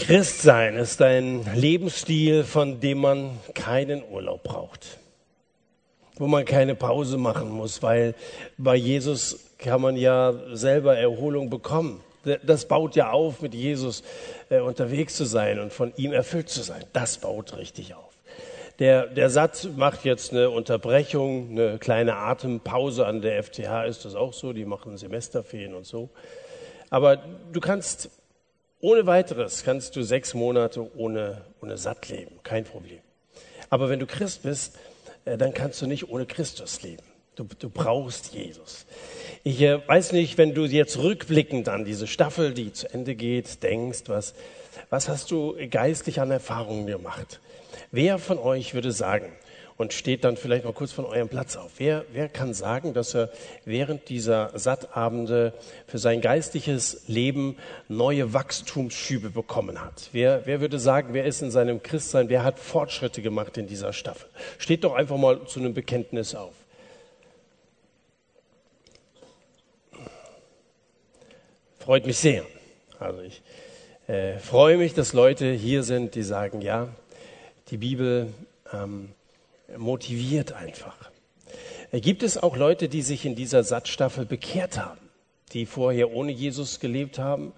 Christsein ist ein Lebensstil, von dem man keinen Urlaub braucht, wo man keine Pause machen muss, weil bei Jesus kann man ja selber Erholung bekommen. Das baut ja auf, mit Jesus äh, unterwegs zu sein und von ihm erfüllt zu sein. Das baut richtig auf. Der, der Satz macht jetzt eine Unterbrechung, eine kleine Atempause an der FTH ist das auch so, die machen Semesterferien und so. Aber du kannst ohne weiteres kannst du sechs Monate ohne, ohne satt leben, kein Problem. Aber wenn du Christ bist, äh, dann kannst du nicht ohne Christus leben. Du, du brauchst Jesus. Ich äh, weiß nicht, wenn du jetzt rückblickend an diese Staffel, die zu Ende geht, denkst, was, was hast du geistlich an Erfahrungen gemacht? Wer von euch würde sagen, und steht dann vielleicht mal kurz von eurem Platz auf. Wer, wer kann sagen, dass er während dieser Sattabende für sein geistliches Leben neue Wachstumsschübe bekommen hat? Wer, wer würde sagen, wer ist in seinem Christsein, wer hat Fortschritte gemacht in dieser Staffel? Steht doch einfach mal zu einem Bekenntnis auf. Freut mich sehr. Also ich äh, freue mich, dass Leute hier sind, die sagen, ja, die Bibel ähm, motiviert einfach. Gibt es auch Leute, die sich in dieser Satzstaffel bekehrt haben, die vorher ohne Jesus gelebt haben,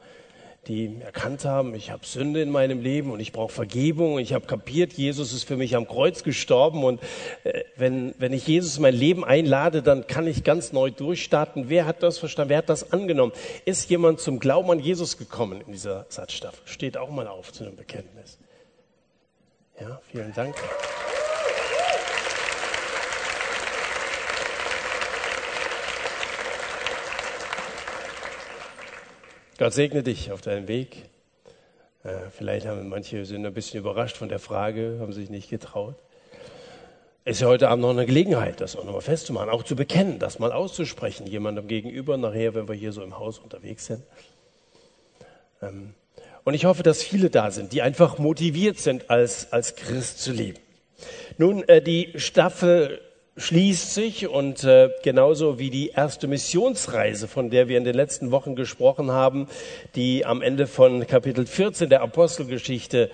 die erkannt haben, ich habe Sünde in meinem Leben und ich brauche Vergebung und ich habe kapiert, Jesus ist für mich am Kreuz gestorben und äh, wenn, wenn ich Jesus in mein Leben einlade, dann kann ich ganz neu durchstarten. Wer hat das verstanden? Wer hat das angenommen? Ist jemand zum Glauben an Jesus gekommen in dieser Satzstaffel? Steht auch mal auf zu einem Bekenntnis. Ja, vielen Dank. Gott segne dich auf deinem Weg. Äh, vielleicht haben manche sind ein bisschen überrascht von der Frage, haben sich nicht getraut. Ist ja heute Abend noch eine Gelegenheit, das auch nochmal festzumachen, auch zu bekennen, das mal auszusprechen, jemandem gegenüber, nachher, wenn wir hier so im Haus unterwegs sind. Ähm, und ich hoffe, dass viele da sind, die einfach motiviert sind, als, als Christ zu leben. Nun, äh, die Staffel schließt sich und äh, genauso wie die erste Missionsreise, von der wir in den letzten Wochen gesprochen haben, die am Ende von Kapitel 14 der Apostelgeschichte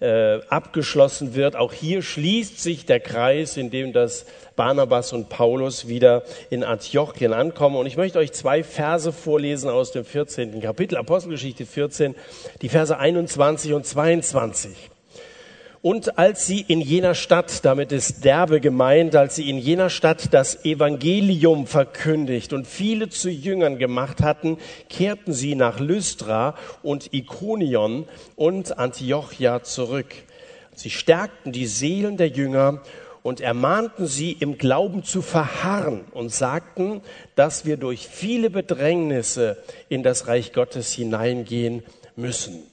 äh, abgeschlossen wird. Auch hier schließt sich der Kreis, in dem das Barnabas und Paulus wieder in Antiochien ankommen. Und ich möchte euch zwei Verse vorlesen aus dem 14. Kapitel, Apostelgeschichte 14, die Verse 21 und 22. Und als sie in jener Stadt, damit ist Derbe gemeint, als sie in jener Stadt das Evangelium verkündigt und viele zu Jüngern gemacht hatten, kehrten sie nach Lystra und Ikonion und Antiochia zurück. Sie stärkten die Seelen der Jünger und ermahnten sie, im Glauben zu verharren und sagten, dass wir durch viele Bedrängnisse in das Reich Gottes hineingehen müssen.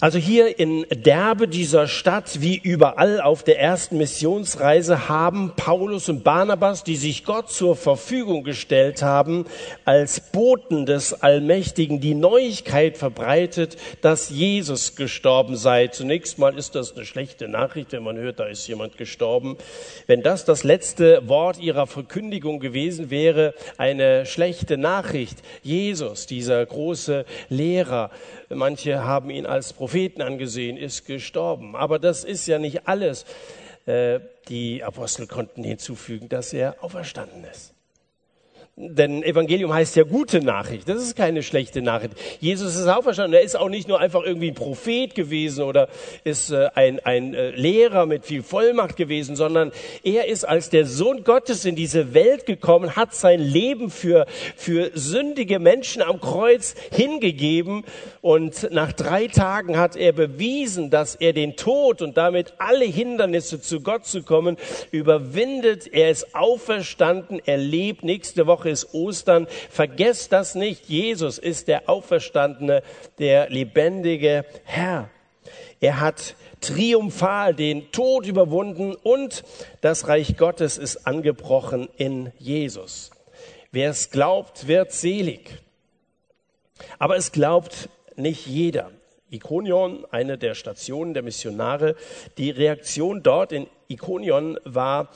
Also hier in Derbe dieser Stadt, wie überall auf der ersten Missionsreise, haben Paulus und Barnabas, die sich Gott zur Verfügung gestellt haben, als Boten des Allmächtigen die Neuigkeit verbreitet, dass Jesus gestorben sei. Zunächst mal ist das eine schlechte Nachricht, wenn man hört, da ist jemand gestorben. Wenn das das letzte Wort ihrer Verkündigung gewesen wäre, eine schlechte Nachricht. Jesus, dieser große Lehrer, manche haben ihn als Propheten angesehen, ist gestorben. Aber das ist ja nicht alles. Äh, die Apostel konnten hinzufügen, dass er auferstanden ist. Denn Evangelium heißt ja gute Nachricht. Das ist keine schlechte Nachricht. Jesus ist auferstanden. Er ist auch nicht nur einfach irgendwie ein Prophet gewesen oder ist äh, ein, ein äh, Lehrer mit viel Vollmacht gewesen, sondern er ist als der Sohn Gottes in diese Welt gekommen, hat sein Leben für, für sündige Menschen am Kreuz hingegeben und nach drei Tagen hat er bewiesen, dass er den Tod und damit alle Hindernisse zu Gott zu kommen überwindet. Er ist auferstanden. Er lebt nächste Woche Woche ist Ostern. Vergesst das nicht. Jesus ist der Auferstandene, der lebendige Herr. Er hat triumphal den Tod überwunden und das Reich Gottes ist angebrochen in Jesus. Wer es glaubt, wird selig. Aber es glaubt nicht jeder. Ikonion, eine der Stationen der Missionare, die Reaktion dort in Ikonion war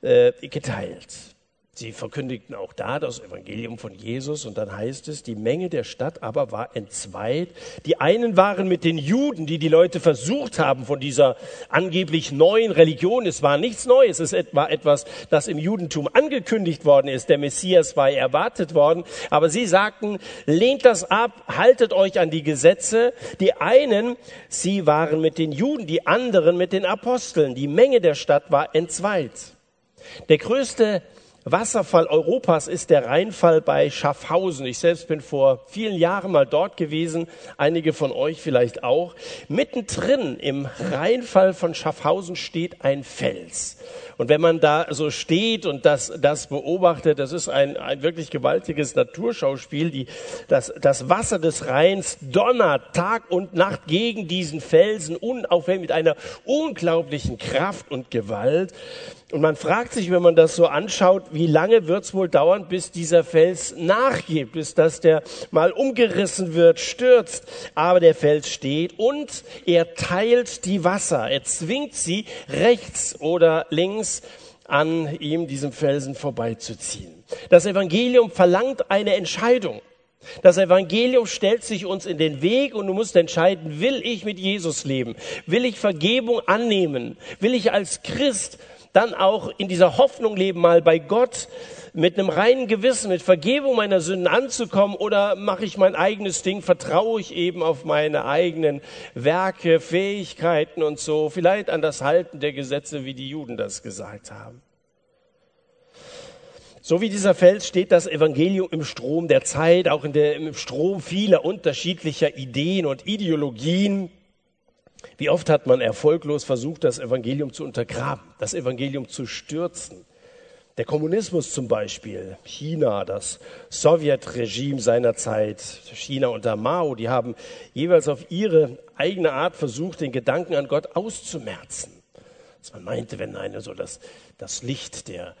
äh, geteilt. Sie verkündigten auch da das Evangelium von Jesus und dann heißt es, die Menge der Stadt aber war entzweit. Die einen waren mit den Juden, die die Leute versucht haben von dieser angeblich neuen Religion. Es war nichts Neues, es war etwas, das im Judentum angekündigt worden ist. Der Messias war erwartet worden. Aber sie sagten, lehnt das ab, haltet euch an die Gesetze. Die einen, sie waren mit den Juden, die anderen mit den Aposteln. Die Menge der Stadt war entzweit. Der größte Wasserfall Europas ist der Rheinfall bei Schaffhausen. Ich selbst bin vor vielen Jahren mal dort gewesen, einige von euch vielleicht auch. Mittendrin im Rheinfall von Schaffhausen steht ein Fels. Und wenn man da so steht und das, das beobachtet, das ist ein, ein wirklich gewaltiges Naturschauspiel. Die, das, das Wasser des Rheins donnert Tag und Nacht gegen diesen Felsen unaufhörlich mit einer unglaublichen Kraft und Gewalt. Und man fragt sich, wenn man das so anschaut, wie lange wird es wohl dauern, bis dieser Fels nachgibt, bis dass der mal umgerissen wird, stürzt. Aber der Fels steht und er teilt die Wasser. Er zwingt sie rechts oder links an ihm, diesem Felsen vorbeizuziehen. Das Evangelium verlangt eine Entscheidung. Das Evangelium stellt sich uns in den Weg und du musst entscheiden, will ich mit Jesus leben? Will ich Vergebung annehmen? Will ich als Christ dann auch in dieser Hoffnung leben, mal bei Gott mit einem reinen Gewissen, mit Vergebung meiner Sünden anzukommen oder mache ich mein eigenes Ding, vertraue ich eben auf meine eigenen Werke, Fähigkeiten und so, vielleicht an das Halten der Gesetze, wie die Juden das gesagt haben. So wie dieser Fels steht das Evangelium im Strom der Zeit, auch in der, im Strom vieler unterschiedlicher Ideen und Ideologien. Wie oft hat man erfolglos versucht, das Evangelium zu untergraben, das Evangelium zu stürzen? Der Kommunismus zum Beispiel, China, das Sowjetregime seiner Zeit, China unter Mao, die haben jeweils auf ihre eigene Art versucht, den Gedanken an Gott auszumerzen. Dass man meinte, wenn eine so das, das Licht der,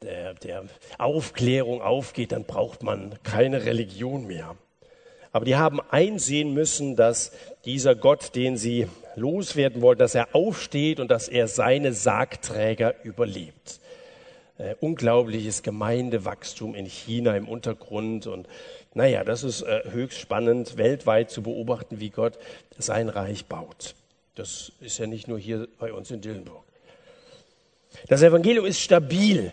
der, der Aufklärung aufgeht, dann braucht man keine Religion mehr. Aber die haben einsehen müssen, dass dieser Gott, den sie loswerden wollen, dass er aufsteht und dass er seine Sargträger überlebt. Äh, unglaubliches Gemeindewachstum in China im Untergrund und naja, das ist äh, höchst spannend, weltweit zu beobachten, wie Gott sein Reich baut. Das ist ja nicht nur hier bei uns in Dillenburg. Das Evangelium ist stabil.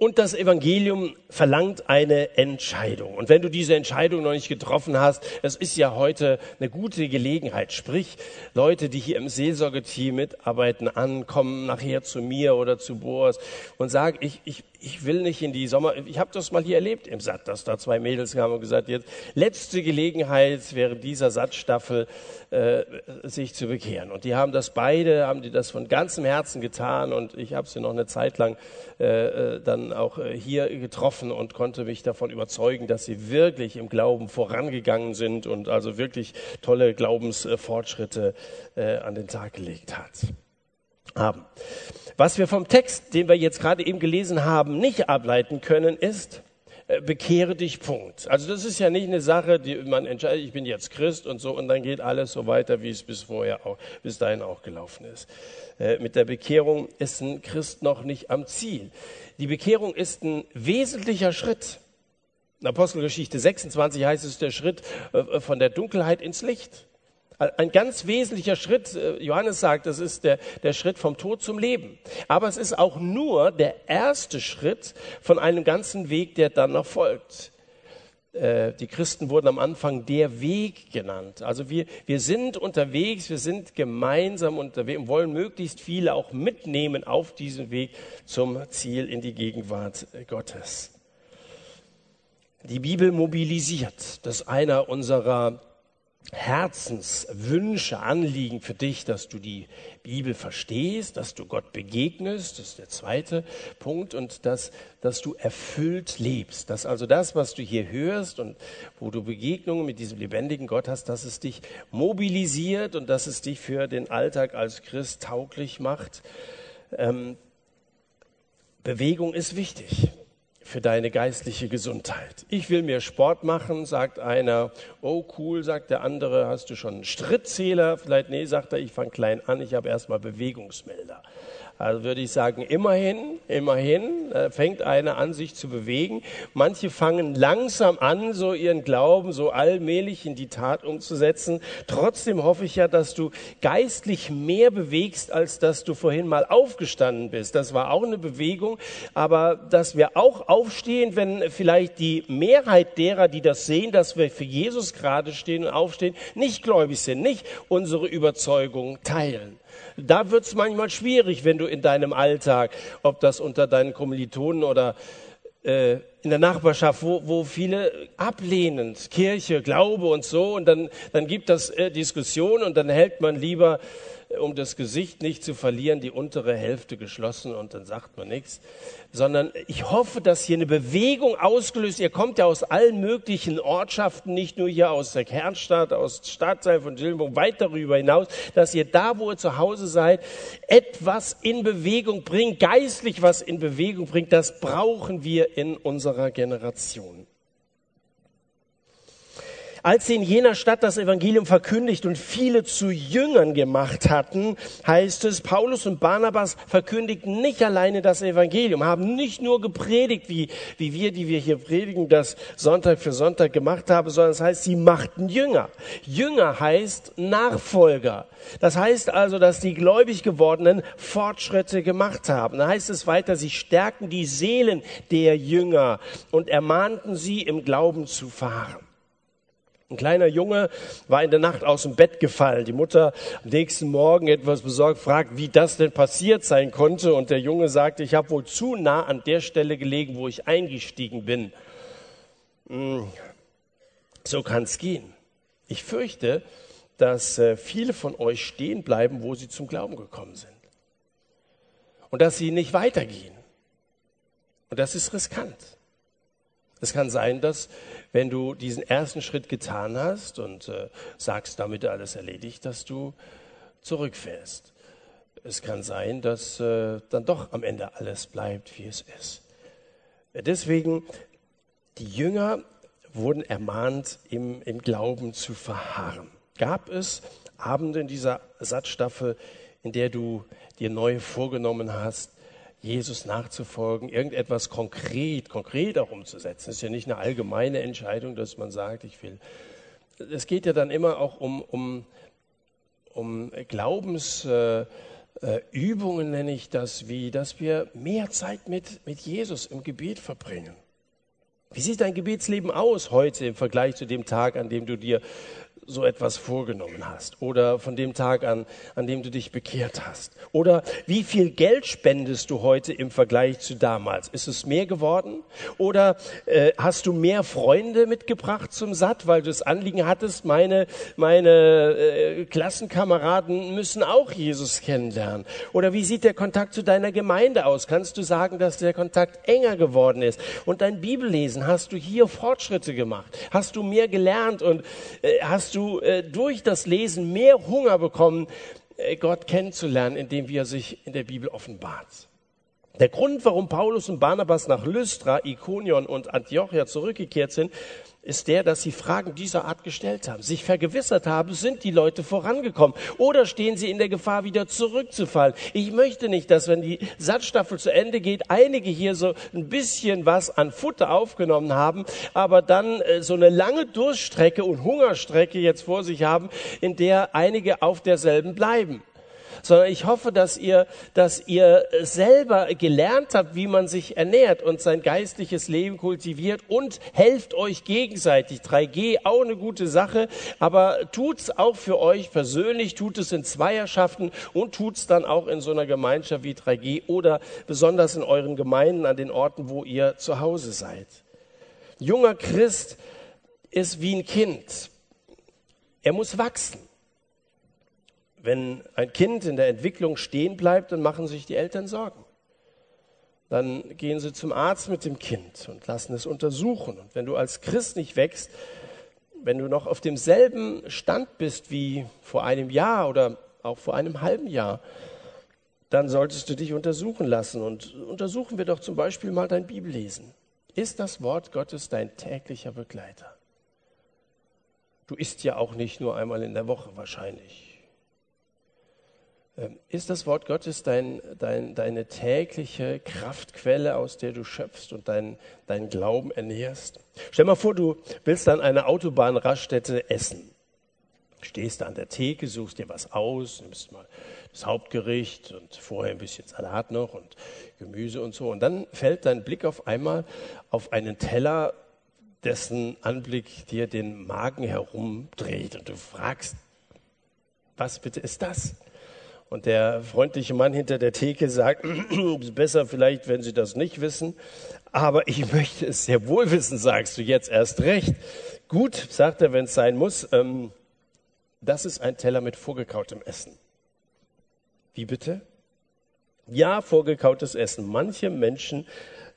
Und das Evangelium verlangt eine Entscheidung. Und wenn du diese Entscheidung noch nicht getroffen hast, es ist ja heute eine gute Gelegenheit. Sprich, Leute, die hier im Seelsorgeteam mitarbeiten, an, kommen nachher zu mir oder zu Boas und sagen, ich, ich, ich will nicht in die Sommer, ich habe das mal hier erlebt im Satt, dass da zwei Mädels kamen und gesagt, jetzt letzte Gelegenheit während dieser Sattstaffel äh, sich zu bekehren. Und die haben das beide, haben die das von ganzem Herzen getan und ich habe sie noch eine Zeit lang äh, äh dann auch äh, hier getroffen und konnte mich davon überzeugen, dass sie wirklich im Glauben vorangegangen sind und also wirklich tolle Glaubensfortschritte äh, an den Tag gelegt hat haben. Was wir vom Text, den wir jetzt gerade eben gelesen haben, nicht ableiten können, ist, äh, bekehre dich, Punkt. Also das ist ja nicht eine Sache, die man entscheidet, ich bin jetzt Christ und so und dann geht alles so weiter, wie es bis vorher auch, bis dahin auch gelaufen ist. Äh, mit der Bekehrung ist ein Christ noch nicht am Ziel. Die Bekehrung ist ein wesentlicher Schritt. In Apostelgeschichte 26 heißt es der Schritt äh, von der Dunkelheit ins Licht. Ein ganz wesentlicher Schritt, äh, Johannes sagt, das ist der, der Schritt vom Tod zum Leben. Aber es ist auch nur der erste Schritt von einem ganzen Weg, der dann noch folgt. Äh, die Christen wurden am Anfang der Weg genannt. Also wir, wir sind unterwegs, wir sind gemeinsam unterwegs und wollen möglichst viele auch mitnehmen auf diesen Weg zum Ziel in die Gegenwart Gottes. Die Bibel mobilisiert. Das ist einer unserer Herzenswünsche, Anliegen für dich, dass du die Bibel verstehst, dass du Gott begegnest, das ist der zweite Punkt, und dass, dass du erfüllt lebst. Dass also das, was du hier hörst und wo du Begegnungen mit diesem lebendigen Gott hast, dass es dich mobilisiert und dass es dich für den Alltag als Christ tauglich macht. Ähm, Bewegung ist wichtig für deine geistliche Gesundheit. Ich will mir Sport machen, sagt einer. Oh cool, sagt der andere, hast du schon einen Strittzähler? Vielleicht, nee, sagt er, ich fange klein an, ich habe erstmal Bewegungsmelder. Also würde ich sagen, immerhin, immerhin äh, fängt einer an, sich zu bewegen. Manche fangen langsam an, so ihren Glauben so allmählich in die Tat umzusetzen. Trotzdem hoffe ich ja, dass du geistlich mehr bewegst, als dass du vorhin mal aufgestanden bist. Das war auch eine Bewegung, aber dass wir auch aufstehen, wenn vielleicht die Mehrheit derer, die das sehen, dass wir für Jesus gerade stehen und aufstehen, nicht gläubig sind, nicht unsere Überzeugung teilen. Da wird es manchmal schwierig, wenn du in deinem Alltag, ob das unter deinen Kommilitonen oder äh, in der Nachbarschaft, wo, wo viele ablehnend, Kirche, Glaube und so, und dann, dann gibt das äh, Diskussion und dann hält man lieber um das Gesicht nicht zu verlieren, die untere Hälfte geschlossen und dann sagt man nichts, sondern ich hoffe, dass hier eine Bewegung ausgelöst, ihr kommt ja aus allen möglichen Ortschaften, nicht nur hier aus der Kernstadt, aus Stadtteil von Dillenburg, weit darüber hinaus, dass ihr da, wo ihr zu Hause seid, etwas in Bewegung bringt, geistlich was in Bewegung bringt, das brauchen wir in unserer Generation. Als sie in jener Stadt das Evangelium verkündigt und viele zu Jüngern gemacht hatten, heißt es, Paulus und Barnabas verkündigten nicht alleine das Evangelium, haben nicht nur gepredigt, wie, wie wir, die wir hier predigen, das Sonntag für Sonntag gemacht haben, sondern es das heißt, sie machten Jünger. Jünger heißt Nachfolger. Das heißt also, dass die gläubig gewordenen Fortschritte gemacht haben. Da heißt es weiter, sie stärkten die Seelen der Jünger und ermahnten sie, im Glauben zu fahren. Ein kleiner Junge war in der Nacht aus dem Bett gefallen. Die Mutter am nächsten Morgen etwas besorgt fragt, wie das denn passiert sein konnte. Und der Junge sagte, ich habe wohl zu nah an der Stelle gelegen, wo ich eingestiegen bin. Hm, so kann es gehen. Ich fürchte, dass äh, viele von euch stehen bleiben, wo sie zum Glauben gekommen sind. Und dass sie nicht weitergehen. Und das ist riskant. Es kann sein, dass wenn du diesen ersten Schritt getan hast und äh, sagst, damit alles erledigt, dass du zurückfährst. Es kann sein, dass äh, dann doch am Ende alles bleibt, wie es ist. Deswegen, die Jünger wurden ermahnt, im, im Glauben zu verharren. Gab es Abende in dieser Satzstaffel, in der du dir neu vorgenommen hast, Jesus nachzufolgen, irgendetwas konkret, konkret auch umzusetzen. Das ist ja nicht eine allgemeine Entscheidung, dass man sagt, ich will. Es geht ja dann immer auch um, um, um Glaubensübungen, äh, nenne ich das, wie, dass wir mehr Zeit mit, mit Jesus im Gebet verbringen. Wie sieht dein Gebetsleben aus heute im Vergleich zu dem Tag, an dem du dir so etwas vorgenommen hast oder von dem Tag an, an dem du dich bekehrt hast? Oder wie viel Geld spendest du heute im Vergleich zu damals? Ist es mehr geworden? Oder äh, hast du mehr Freunde mitgebracht zum Satt, weil du das Anliegen hattest, meine, meine äh, Klassenkameraden müssen auch Jesus kennenlernen? Oder wie sieht der Kontakt zu deiner Gemeinde aus? Kannst du sagen, dass der Kontakt enger geworden ist? Und dein Bibellesen, hast du hier Fortschritte gemacht? Hast du mehr gelernt und äh, hast du du äh, durch das Lesen mehr Hunger bekommen, äh, Gott kennenzulernen, indem wie er sich in der Bibel offenbart. Der Grund, warum Paulus und Barnabas nach Lystra, Ikonion und Antiochia zurückgekehrt sind, ist der, dass sie Fragen dieser Art gestellt haben, sich vergewissert haben, sind die Leute vorangekommen oder stehen sie in der Gefahr, wieder zurückzufallen. Ich möchte nicht, dass wenn die Satzstaffel zu Ende geht, einige hier so ein bisschen was an Futter aufgenommen haben, aber dann äh, so eine lange Durststrecke und Hungerstrecke jetzt vor sich haben, in der einige auf derselben bleiben sondern ich hoffe, dass ihr, dass ihr selber gelernt habt, wie man sich ernährt und sein geistliches Leben kultiviert und helft euch gegenseitig. 3G auch eine gute Sache, aber tut's auch für euch persönlich, tut es in Zweierschaften und tut's dann auch in so einer Gemeinschaft wie 3G oder besonders in euren Gemeinden an den Orten, wo ihr zu Hause seid. Junger Christ ist wie ein Kind. Er muss wachsen. Wenn ein Kind in der Entwicklung stehen bleibt, dann machen sich die Eltern Sorgen. Dann gehen sie zum Arzt mit dem Kind und lassen es untersuchen. Und wenn du als Christ nicht wächst, wenn du noch auf demselben Stand bist wie vor einem Jahr oder auch vor einem halben Jahr, dann solltest du dich untersuchen lassen. Und untersuchen wir doch zum Beispiel mal dein Bibellesen. Ist das Wort Gottes dein täglicher Begleiter? Du isst ja auch nicht nur einmal in der Woche wahrscheinlich ist das Wort Gottes dein, dein, deine tägliche Kraftquelle, aus der du schöpfst und deinen dein Glauben ernährst? Stell mal vor, du willst an einer Autobahnraststätte essen. Stehst da an der Theke, suchst dir was aus, nimmst mal das Hauptgericht und vorher ein bisschen Salat noch und Gemüse und so. Und dann fällt dein Blick auf einmal auf einen Teller, dessen Anblick dir den Magen herumdreht. Und du fragst, was bitte ist das? Und der freundliche Mann hinter der Theke sagt, besser vielleicht, wenn Sie das nicht wissen, aber ich möchte es sehr wohl wissen, sagst du jetzt erst recht. Gut, sagt er, wenn es sein muss, ähm, das ist ein Teller mit vorgekautem Essen. Wie bitte? Ja, vorgekautes Essen. Manche Menschen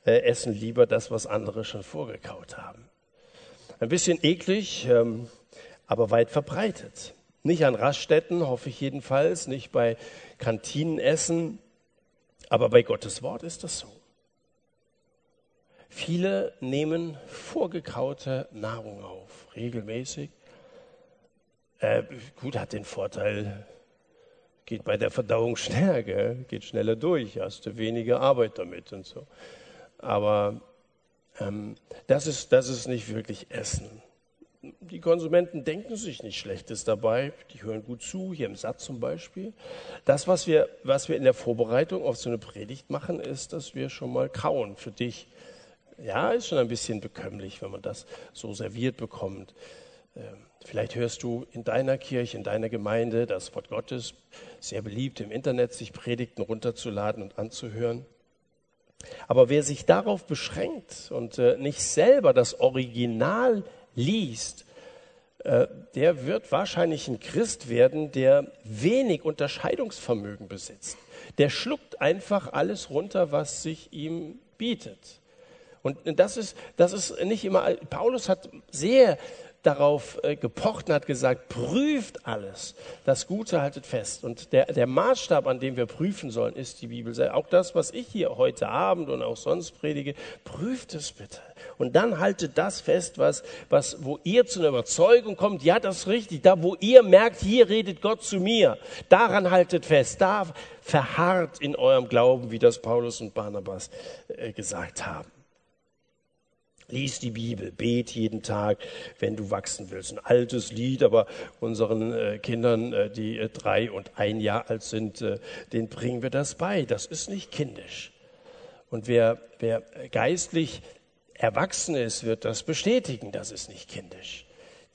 äh, essen lieber das, was andere schon vorgekaut haben. Ein bisschen eklig, ähm, aber weit verbreitet. Nicht an Raststätten, hoffe ich jedenfalls, nicht bei Kantinenessen, aber bei Gottes Wort ist das so. Viele nehmen vorgekaute Nahrung auf, regelmäßig. Äh, gut, hat den Vorteil, geht bei der Verdauung schneller, gell? geht schneller durch, hast du weniger Arbeit damit und so. Aber ähm, das, ist, das ist nicht wirklich Essen die Konsumenten denken sich nicht Schlechtes dabei, die hören gut zu, hier im Satz zum Beispiel. Das, was wir, was wir in der Vorbereitung auf so eine Predigt machen, ist, dass wir schon mal kauen für dich. Ja, ist schon ein bisschen bekömmlich, wenn man das so serviert bekommt. Ähm, vielleicht hörst du in deiner Kirche, in deiner Gemeinde das Wort Gottes, sehr beliebt im Internet, sich Predigten runterzuladen und anzuhören. Aber wer sich darauf beschränkt und äh, nicht selber das Original liest, der wird wahrscheinlich ein Christ werden, der wenig Unterscheidungsvermögen besitzt. Der schluckt einfach alles runter, was sich ihm bietet. Und das ist, das ist nicht immer, Paulus hat sehr darauf äh, gepocht und hat gesagt, prüft alles. Das Gute haltet fest. Und der, der Maßstab, an dem wir prüfen sollen, ist die Bibel. Auch das, was ich hier heute Abend und auch sonst predige, prüft es bitte. Und dann haltet das fest, was, was, wo ihr zu einer Überzeugung kommt, ja, das ist richtig. Da, wo ihr merkt, hier redet Gott zu mir, daran haltet fest. Da verharrt in eurem Glauben, wie das Paulus und Barnabas äh, gesagt haben. Lies die Bibel, bet jeden Tag, wenn du wachsen willst. Ein altes Lied, aber unseren äh, Kindern, äh, die äh, drei und ein Jahr alt sind, äh, denen bringen wir das bei. Das ist nicht kindisch. Und wer, wer geistlich erwachsen ist, wird das bestätigen. Das ist nicht kindisch.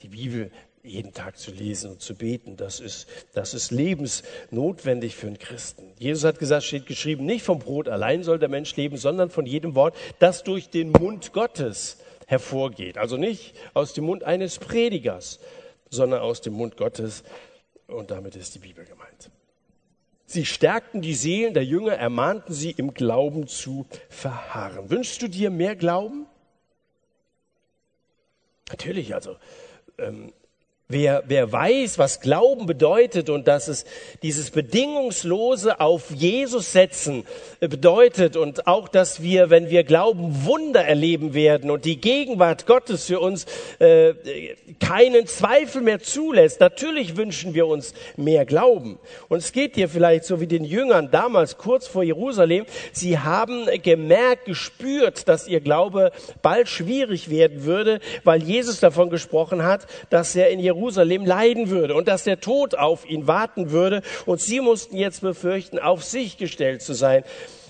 Die Bibel jeden Tag zu lesen und zu beten, das ist, das ist lebensnotwendig für einen Christen. Jesus hat gesagt, steht geschrieben, nicht vom Brot allein soll der Mensch leben, sondern von jedem Wort, das durch den Mund Gottes hervorgeht. Also nicht aus dem Mund eines Predigers, sondern aus dem Mund Gottes. Und damit ist die Bibel gemeint. Sie stärkten die Seelen der Jünger, ermahnten sie im Glauben zu verharren. Wünschst du dir mehr Glauben? Natürlich, also ähm, Wer, wer weiß, was Glauben bedeutet und dass es dieses bedingungslose auf Jesus setzen äh, bedeutet und auch, dass wir, wenn wir glauben, Wunder erleben werden und die Gegenwart Gottes für uns äh, keinen Zweifel mehr zulässt. Natürlich wünschen wir uns mehr Glauben. Und es geht hier vielleicht so wie den Jüngern damals kurz vor Jerusalem. Sie haben gemerkt, gespürt, dass ihr Glaube bald schwierig werden würde, weil Jesus davon gesprochen hat, dass er in Jerusalem Jerusalem leiden würde und dass der Tod auf ihn warten würde. Und sie mussten jetzt befürchten, auf sich gestellt zu sein.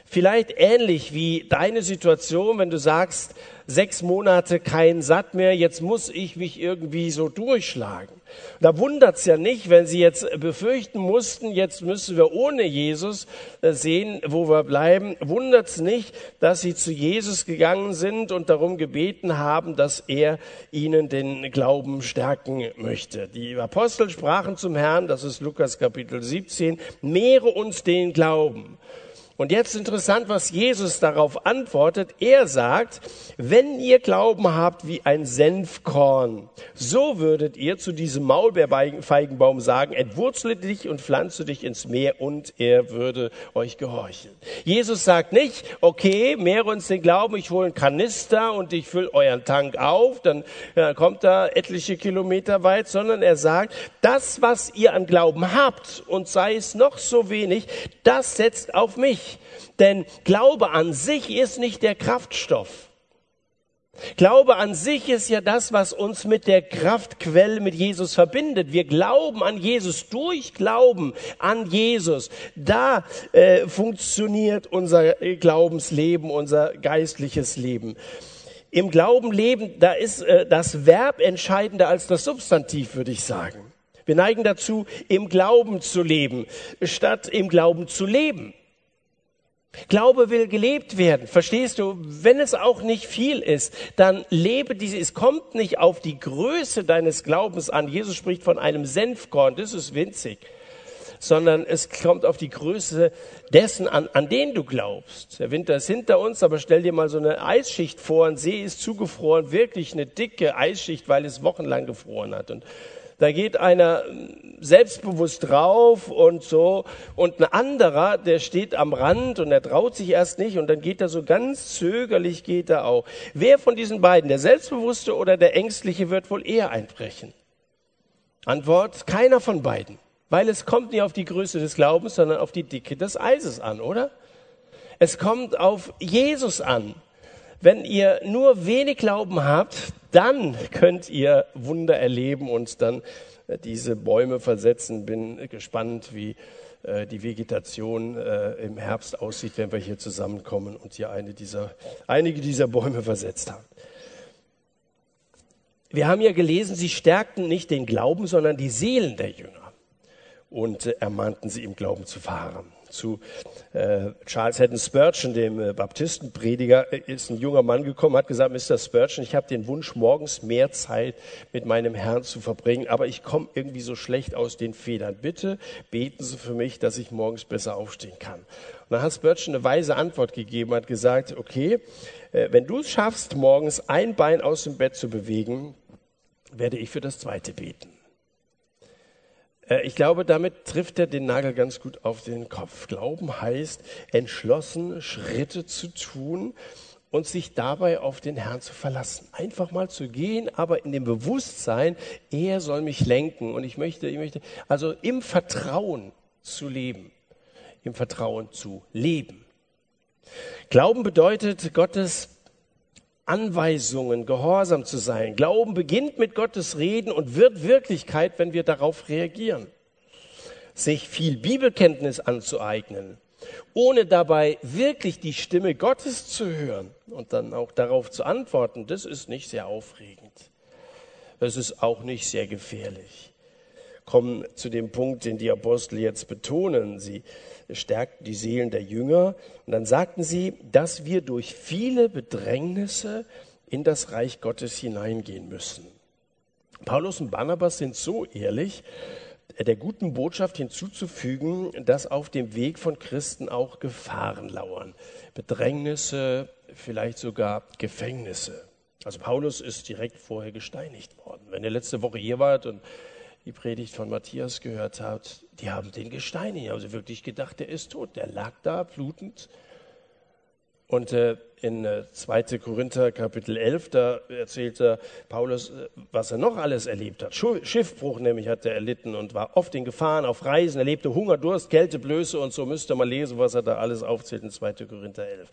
Vielleicht ähnlich wie deine Situation, wenn du sagst, sechs Monate kein Satt mehr, jetzt muss ich mich irgendwie so durchschlagen. Da wundert's ja nicht, wenn sie jetzt befürchten mussten, jetzt müssen wir ohne Jesus äh, sehen, wo wir bleiben. Wundert's nicht, dass sie zu Jesus gegangen sind und darum gebeten haben, dass er ihnen den Glauben stärken möchte. Die Apostel sprachen zum Herrn, das ist Lukas Kapitel 17, mehre uns den Glauben. Und jetzt interessant, was Jesus darauf antwortet. Er sagt, wenn ihr Glauben habt wie ein Senfkorn, so würdet ihr zu diesem Maulbeerfeigenbaum sagen, entwurzle dich und pflanze dich ins Meer und er würde euch gehorchen. Jesus sagt nicht, okay, mehre uns den Glauben, ich hole einen Kanister und ich fülle euren Tank auf, dann ja, kommt da etliche Kilometer weit, sondern er sagt, das, was ihr an Glauben habt und sei es noch so wenig, das setzt auf mich. Denn Glaube an sich ist nicht der Kraftstoff. Glaube an sich ist ja das, was uns mit der Kraftquelle mit Jesus verbindet. Wir glauben an Jesus durch Glauben an Jesus. Da äh, funktioniert unser Glaubensleben, unser geistliches Leben. Im Glauben leben, da ist äh, das Verb entscheidender als das Substantiv, würde ich sagen. Wir neigen dazu, im Glauben zu leben, statt im Glauben zu leben. Glaube will gelebt werden. Verstehst du? Wenn es auch nicht viel ist, dann lebe diese. Es kommt nicht auf die Größe deines Glaubens an. Jesus spricht von einem Senfkorn. Das ist winzig. Sondern es kommt auf die Größe dessen an, an den du glaubst. Der Winter ist hinter uns, aber stell dir mal so eine Eisschicht vor. Ein See ist zugefroren. Wirklich eine dicke Eisschicht, weil es wochenlang gefroren hat. Und da geht einer selbstbewusst drauf und so. Und ein anderer, der steht am Rand und er traut sich erst nicht und dann geht er so ganz zögerlich, geht er auch. Wer von diesen beiden, der Selbstbewusste oder der Ängstliche, wird wohl eher einbrechen? Antwort, keiner von beiden. Weil es kommt nicht auf die Größe des Glaubens, sondern auf die Dicke des Eises an, oder? Es kommt auf Jesus an. Wenn ihr nur wenig Glauben habt, dann könnt ihr Wunder erleben und dann äh, diese Bäume versetzen. Bin gespannt, wie äh, die Vegetation äh, im Herbst aussieht, wenn wir hier zusammenkommen und hier eine dieser, einige dieser Bäume versetzt haben. Wir haben ja gelesen, sie stärkten nicht den Glauben, sondern die Seelen der Jünger und ermahnten sie im Glauben zu fahren zu äh, Charles Haddon Spurgeon, dem äh, Baptistenprediger, äh, ist ein junger Mann gekommen, hat gesagt, Mr. Spurgeon, ich habe den Wunsch, morgens mehr Zeit mit meinem Herrn zu verbringen, aber ich komme irgendwie so schlecht aus den Federn. Bitte beten Sie für mich, dass ich morgens besser aufstehen kann. Und dann hat Spurgeon eine weise Antwort gegeben, hat gesagt, okay, äh, wenn du es schaffst, morgens ein Bein aus dem Bett zu bewegen, werde ich für das zweite beten. Äh, ich glaube, damit trifft er den Nagel ganz gut auf den Kopf. Glauben heißt, entschlossen Schritte zu tun und sich dabei auf den Herrn zu verlassen. Einfach mal zu gehen, aber in dem Bewusstsein, er soll mich lenken und ich möchte, ich möchte, also im Vertrauen zu leben, im Vertrauen zu leben. Glauben bedeutet Gottes Anweisungen gehorsam zu sein. Glauben beginnt mit Gottes Reden und wird Wirklichkeit, wenn wir darauf reagieren. Sich viel Bibelkenntnis anzueignen, ohne dabei wirklich die Stimme Gottes zu hören und dann auch darauf zu antworten, das ist nicht sehr aufregend. Das ist auch nicht sehr gefährlich. Kommen zu dem Punkt, den die Apostel jetzt betonen. Sie stärkten die Seelen der Jünger. Und dann sagten sie, dass wir durch viele Bedrängnisse in das Reich Gottes hineingehen müssen. Paulus und Barnabas sind so ehrlich, der guten Botschaft hinzuzufügen, dass auf dem Weg von Christen auch Gefahren lauern. Bedrängnisse, vielleicht sogar Gefängnisse. Also Paulus ist direkt vorher gesteinigt worden. Wenn ihr letzte Woche hier wart und die Predigt von Matthias gehört habt, die haben den gesteinigt. Die haben sie wirklich gedacht, der ist tot. Der lag da blutend. Und äh, in äh, 2. Korinther Kapitel 11, da erzählte Paulus, äh, was er noch alles erlebt hat. Schiffbruch nämlich hat er erlitten und war oft in Gefahren auf Reisen, erlebte Hunger, Durst, Kälte, Blöße und so müsste man lesen, was er da alles aufzählt in 2. Korinther 11.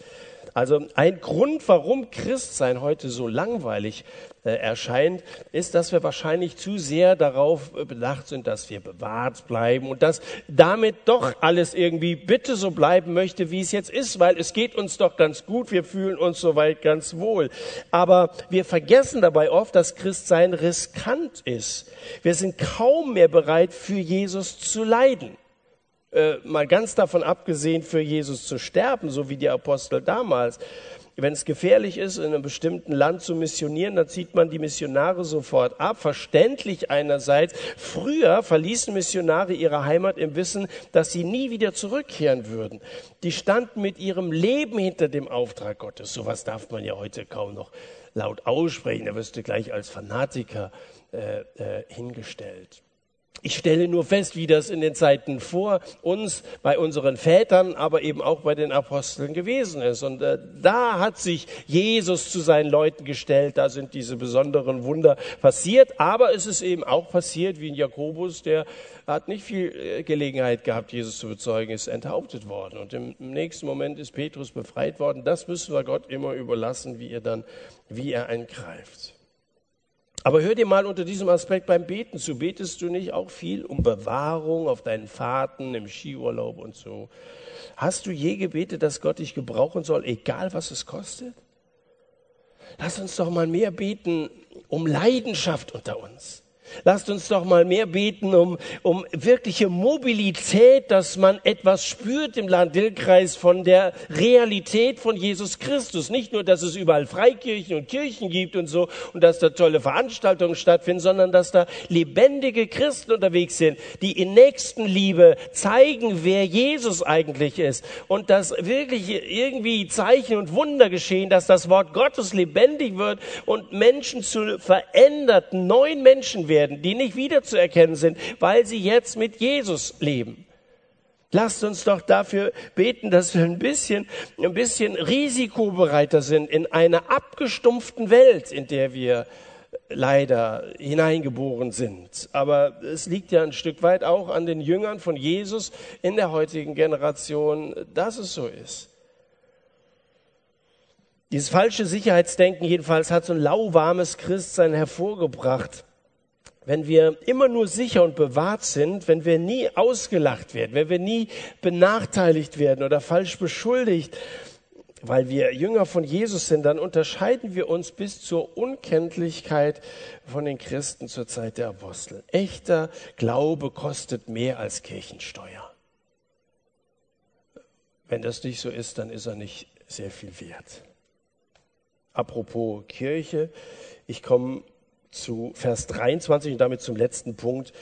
Also ein Grund, warum Christsein heute so langweilig äh, erscheint, ist, dass wir wahrscheinlich zu sehr darauf äh, bedacht sind, dass wir bewahrt bleiben und dass damit doch alles irgendwie bitte so bleiben möchte, wie es jetzt ist, weil es geht uns doch ganz gut, wir fühlen uns soweit ganz wohl. Aber wir vergessen dabei oft, dass Christsein riskant ist. Wir sind kaum mehr bereit, für Jesus zu leiden. Äh, mal ganz davon abgesehen, für Jesus zu sterben, so wie die Apostel damals. wenn es gefährlich ist, in einem bestimmten Land zu missionieren, dann zieht man die Missionare sofort ab. Verständlich einerseits. Früher verließen Missionare ihre Heimat im Wissen, dass sie nie wieder zurückkehren würden. Die standen mit ihrem Leben hinter dem Auftrag Gottes. Sowas darf man ja heute kaum noch laut aussprechen. Da wirst du gleich als Fanatiker äh, äh, hingestellt. Ich stelle nur fest, wie das in den Zeiten vor uns, bei unseren Vätern, aber eben auch bei den Aposteln gewesen ist. Und äh, da hat sich Jesus zu seinen Leuten gestellt, da sind diese besonderen Wunder passiert. Aber es ist eben auch passiert, wie in Jakobus, der hat nicht viel äh, Gelegenheit gehabt, Jesus zu bezeugen, ist enthauptet worden. Und im, im nächsten Moment ist Petrus befreit worden. Das müssen wir Gott immer überlassen, wie er dann, wie er eingreift. Aber hör dir mal unter diesem Aspekt beim Beten zu. Betest du nicht auch viel um Bewahrung auf deinen Fahrten, im Skiurlaub und so? Hast du je gebetet, dass Gott dich gebrauchen soll, egal was es kostet? Lass uns doch mal mehr beten um Leidenschaft unter uns. Lasst uns doch mal mehr beten um, um wirkliche Mobilität, dass man etwas spürt im Land-Dill-Kreis von der Realität von Jesus Christus. Nicht nur, dass es überall Freikirchen und Kirchen gibt und so und dass da tolle Veranstaltungen stattfinden, sondern dass da lebendige Christen unterwegs sind, die in Nächstenliebe zeigen, wer Jesus eigentlich ist und dass wirklich irgendwie Zeichen und Wunder geschehen, dass das Wort Gottes lebendig wird und Menschen zu veränderten neuen Menschen werden werden, die nicht wiederzuerkennen sind, weil sie jetzt mit Jesus leben. Lasst uns doch dafür beten, dass wir ein bisschen, ein bisschen risikobereiter sind in einer abgestumpften Welt, in der wir leider hineingeboren sind. Aber es liegt ja ein Stück weit auch an den Jüngern von Jesus in der heutigen Generation, dass es so ist. Dieses falsche Sicherheitsdenken jedenfalls hat so ein lauwarmes Christsein hervorgebracht wenn wir immer nur sicher und bewahrt sind, wenn wir nie ausgelacht werden, wenn wir nie benachteiligt werden oder falsch beschuldigt, weil wir Jünger von Jesus sind, dann unterscheiden wir uns bis zur Unkenntlichkeit von den Christen zur Zeit der Apostel. Echter Glaube kostet mehr als Kirchensteuer. Wenn das nicht so ist, dann ist er nicht sehr viel wert. Apropos Kirche, ich komme zu Vers 23 und damit zum letzten Punkt.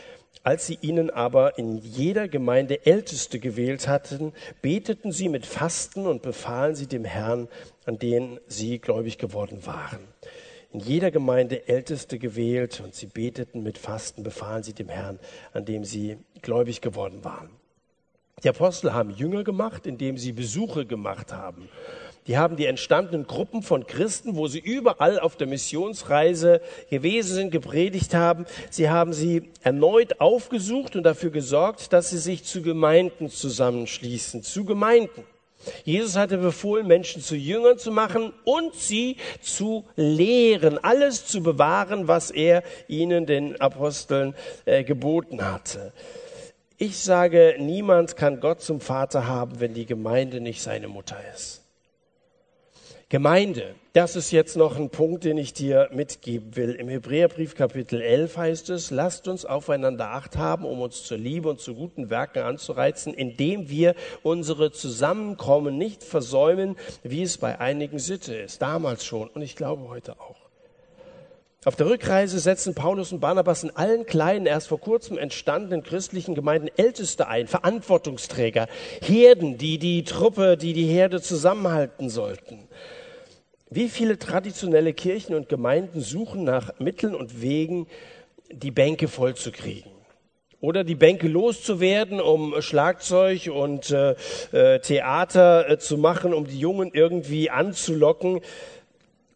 Als sie ihnen aber in jeder Gemeinde Älteste gewählt hatten, beteten sie mit Fasten und befahlen sie dem Herrn, an den sie gläubig geworden waren. In jeder Gemeinde Älteste gewählt und sie beteten mit Fasten, befahlen sie dem Herrn, an dem sie gläubig geworden waren. Die Apostel haben Jünger gemacht, indem sie Besuche gemacht haben. Die haben die entstandenen Gruppen von Christen, wo sie überall auf der Missionsreise gewesen sind, gepredigt haben. Sie haben sie erneut aufgesucht und dafür gesorgt, dass sie sich zu Gemeinden zusammenschließen, zu Gemeinden. Jesus hatte befohlen, Menschen zu Jüngern zu machen und sie zu lehren, alles zu bewahren, was er ihnen, den Aposteln, äh, geboten hatte. Ich sage, niemand kann Gott zum Vater haben, wenn die Gemeinde nicht seine Mutter ist. Gemeinde, das ist jetzt noch ein Punkt, den ich dir mitgeben will. Im Hebräerbrief Kapitel 11 heißt es, lasst uns aufeinander Acht haben, um uns zur Liebe und zu guten Werken anzureizen, indem wir unsere Zusammenkommen nicht versäumen, wie es bei einigen Sitte ist. Damals schon und ich glaube heute auch. Auf der Rückreise setzen Paulus und Barnabas in allen kleinen, erst vor kurzem entstandenen christlichen Gemeinden Älteste ein, Verantwortungsträger, Herden, die die Truppe, die die Herde zusammenhalten sollten. Wie viele traditionelle Kirchen und Gemeinden suchen nach Mitteln und Wegen, die Bänke vollzukriegen? Oder die Bänke loszuwerden, um Schlagzeug und äh, äh Theater äh, zu machen, um die Jungen irgendwie anzulocken.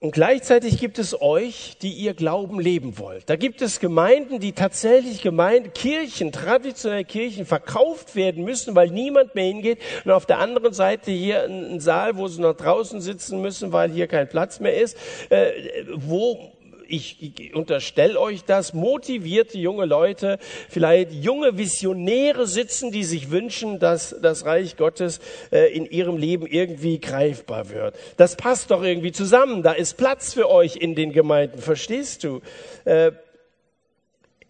Und gleichzeitig gibt es euch, die ihr Glauben leben wollt. Da gibt es Gemeinden, die tatsächlich Gemeinden, Kirchen, traditionelle Kirchen verkauft werden müssen, weil niemand mehr hingeht. Und auf der anderen Seite hier ein Saal, wo sie noch draußen sitzen müssen, weil hier kein Platz mehr ist, äh, wo ich unterstelle euch das, motivierte junge Leute, vielleicht junge Visionäre sitzen, die sich wünschen, dass das Reich Gottes äh, in ihrem Leben irgendwie greifbar wird. Das passt doch irgendwie zusammen. Da ist Platz für euch in den Gemeinden, verstehst du? Äh,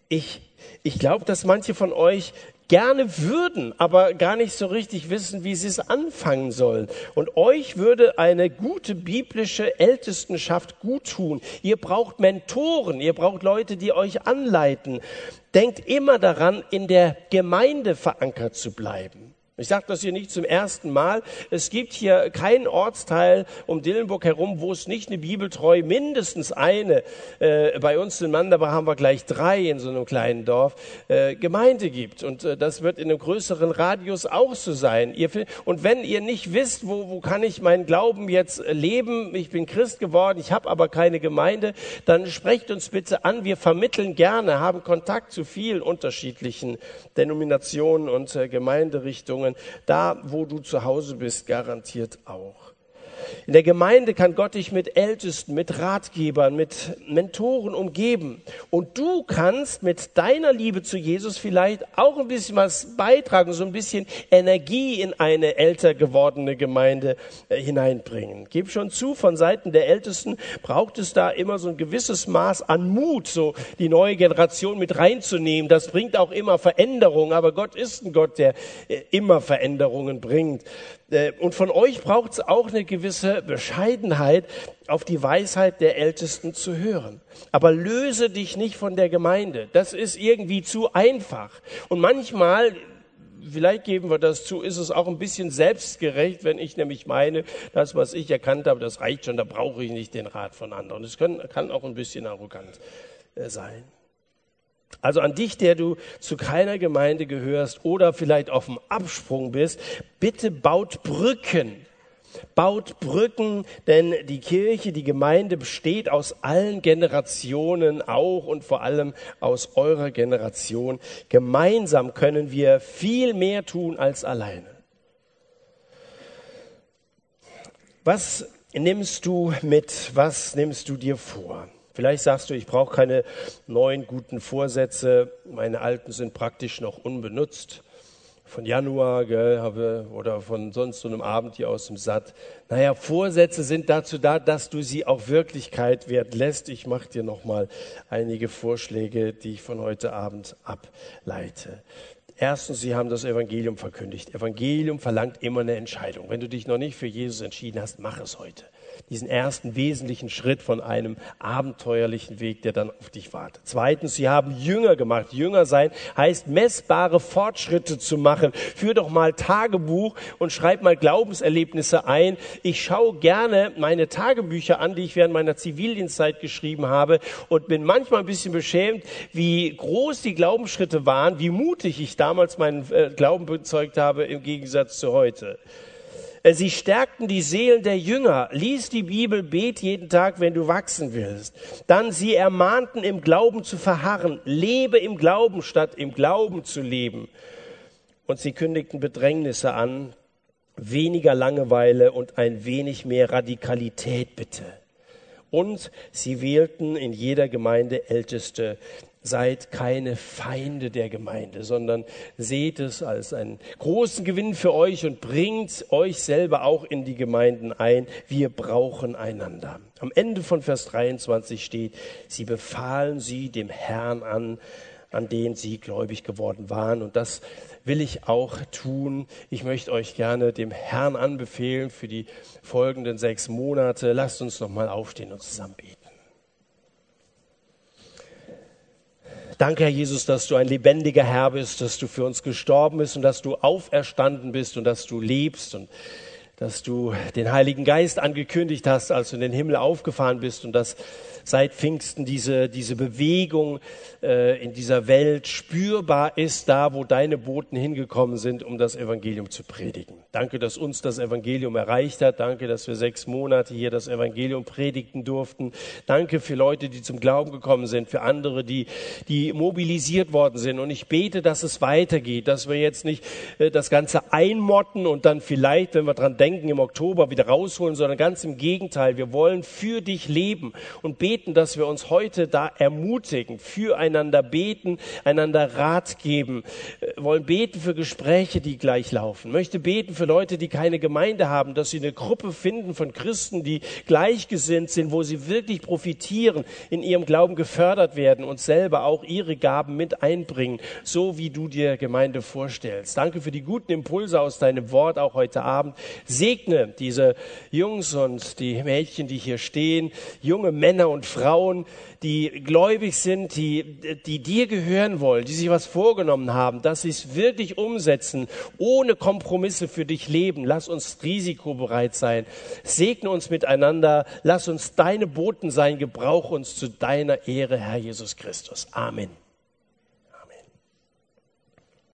ich ich glaube, dass manche von euch gerne würden, aber gar nicht so richtig wissen, wie sie es anfangen sollen. Und euch würde eine gute biblische Ältestenschaft gut tun. Ihr braucht Mentoren, ihr braucht Leute, die euch anleiten. Denkt immer daran, in der Gemeinde verankert zu bleiben. Ich sage das hier nicht zum ersten Mal. Es gibt hier keinen Ortsteil um Dillenburg herum, wo es nicht eine Bibeltreu, mindestens eine, äh, bei uns in Mandaba haben wir gleich drei in so einem kleinen Dorf, äh, Gemeinde gibt. Und äh, das wird in einem größeren Radius auch so sein. Ihr, und wenn ihr nicht wisst, wo, wo kann ich meinen Glauben jetzt leben, ich bin Christ geworden, ich habe aber keine Gemeinde, dann sprecht uns bitte an. Wir vermitteln gerne, haben Kontakt zu vielen unterschiedlichen Denominationen und äh, Gemeinderichtungen da, wo du zu Hause bist, garantiert auch. In der Gemeinde kann Gott dich mit Ältesten, mit Ratgebern, mit Mentoren umgeben. Und du kannst mit deiner Liebe zu Jesus vielleicht auch ein bisschen was beitragen, so ein bisschen Energie in eine älter gewordene Gemeinde äh, hineinbringen. Gib schon zu, von Seiten der Ältesten braucht es da immer so ein gewisses Maß an Mut, so die neue Generation mit reinzunehmen. Das bringt auch immer Veränderungen, aber Gott ist ein Gott, der äh, immer Veränderungen bringt. Äh, und von euch braucht es auch eine gewisse Bescheidenheit, auf die Weisheit der Ältesten zu hören. Aber löse dich nicht von der Gemeinde. Das ist irgendwie zu einfach. Und manchmal, vielleicht geben wir das zu, ist es auch ein bisschen selbstgerecht, wenn ich nämlich meine, das, was ich erkannt habe, das reicht schon, da brauche ich nicht den Rat von anderen. Kann, kann auch ein bisschen arrogant äh, sein. Also an dich, der du zu keiner Gemeinde gehörst oder vielleicht auf dem Absprung bist, bitte baut Brücken. Baut Brücken, denn die Kirche, die Gemeinde besteht aus allen Generationen, auch und vor allem aus eurer Generation. Gemeinsam können wir viel mehr tun als alleine. Was nimmst du mit? Was nimmst du dir vor? Vielleicht sagst du, ich brauche keine neuen guten Vorsätze, meine alten sind praktisch noch unbenutzt. Von Januar gell, habe, oder von sonst so einem Abend hier aus dem Satt. Naja, Vorsätze sind dazu da, dass du sie auch Wirklichkeit werden lässt. Ich mache dir nochmal einige Vorschläge, die ich von heute Abend ableite. Erstens, sie haben das Evangelium verkündigt. Evangelium verlangt immer eine Entscheidung. Wenn du dich noch nicht für Jesus entschieden hast, mach es heute diesen ersten wesentlichen Schritt von einem abenteuerlichen Weg, der dann auf dich wartet. Zweitens, sie haben Jünger gemacht. Jünger sein heißt messbare Fortschritte zu machen. Führ doch mal Tagebuch und schreib mal Glaubenserlebnisse ein. Ich schaue gerne meine Tagebücher an, die ich während meiner Zivildienstzeit geschrieben habe und bin manchmal ein bisschen beschämt, wie groß die Glaubensschritte waren, wie mutig ich damals meinen äh, Glauben bezeugt habe im Gegensatz zu heute. Äh, sie stärkten die Seelen der Jünger. Lies die Bibel, bet jeden Tag, wenn du wachsen willst. Dann sie ermahnten, im Glauben zu verharren. Lebe im Glauben, statt im Glauben zu leben. Und sie kündigten Bedrängnisse an, weniger Langeweile und ein wenig mehr Radikalität bitte. Und sie wählten in jeder Gemeinde Älteste, seid keine Feinde der Gemeinde, sondern seht es als einen großen Gewinn für euch und bringt euch selber auch in die Gemeinden ein. Wir brauchen einander. Am Ende von Vers 23 steht, sie befahlen sie dem Herrn an, an den sie gläubig geworden waren. Und das will ich auch tun. Ich möchte euch gerne dem Herrn anbefehlen für die folgenden sechs Monate. Lasst uns nochmal aufstehen und zusammen beten. Danke, Herr Jesus, dass du ein lebendiger Herr bist, dass du für uns gestorben bist und dass du auferstanden bist und dass du lebst und dass du den Heiligen Geist angekündigt hast, als du in den Himmel aufgefahren bist und dass seit Pfingsten diese, diese Bewegung äh, in dieser Welt spürbar ist, da wo deine Boten hingekommen sind, um das Evangelium zu predigen. Danke, dass uns das Evangelium erreicht hat. Danke, dass wir sechs Monate hier das Evangelium predigen durften. Danke für Leute, die zum Glauben gekommen sind, für andere, die, die mobilisiert worden sind. Und ich bete, dass es weitergeht, dass wir jetzt nicht äh, das Ganze einmotten und dann vielleicht, wenn wir dran denken, im Oktober wieder rausholen, sondern ganz im Gegenteil. Wir wollen für dich leben und beten, beten, dass wir uns heute da ermutigen, füreinander beten, einander Rat geben, wir wollen beten für Gespräche, die gleich laufen, möchte beten für Leute, die keine Gemeinde haben, dass sie eine Gruppe finden von Christen, die gleichgesinnt sind, wo sie wirklich profitieren, in ihrem Glauben gefördert werden und selber auch ihre Gaben mit einbringen, so wie du dir Gemeinde vorstellst. Danke für die guten Impulse aus deinem Wort auch heute Abend. Segne diese Jungs und die Mädchen, die hier stehen, junge Männer und Frauen, die gläubig sind, die, die dir gehören wollen, die sich was vorgenommen haben, dass sie es wirklich umsetzen, ohne Kompromisse für dich leben. Lass uns risikobereit sein. Segne uns miteinander. Lass uns deine Boten sein. Gebrauch uns zu deiner Ehre, Herr Jesus Christus. Amen.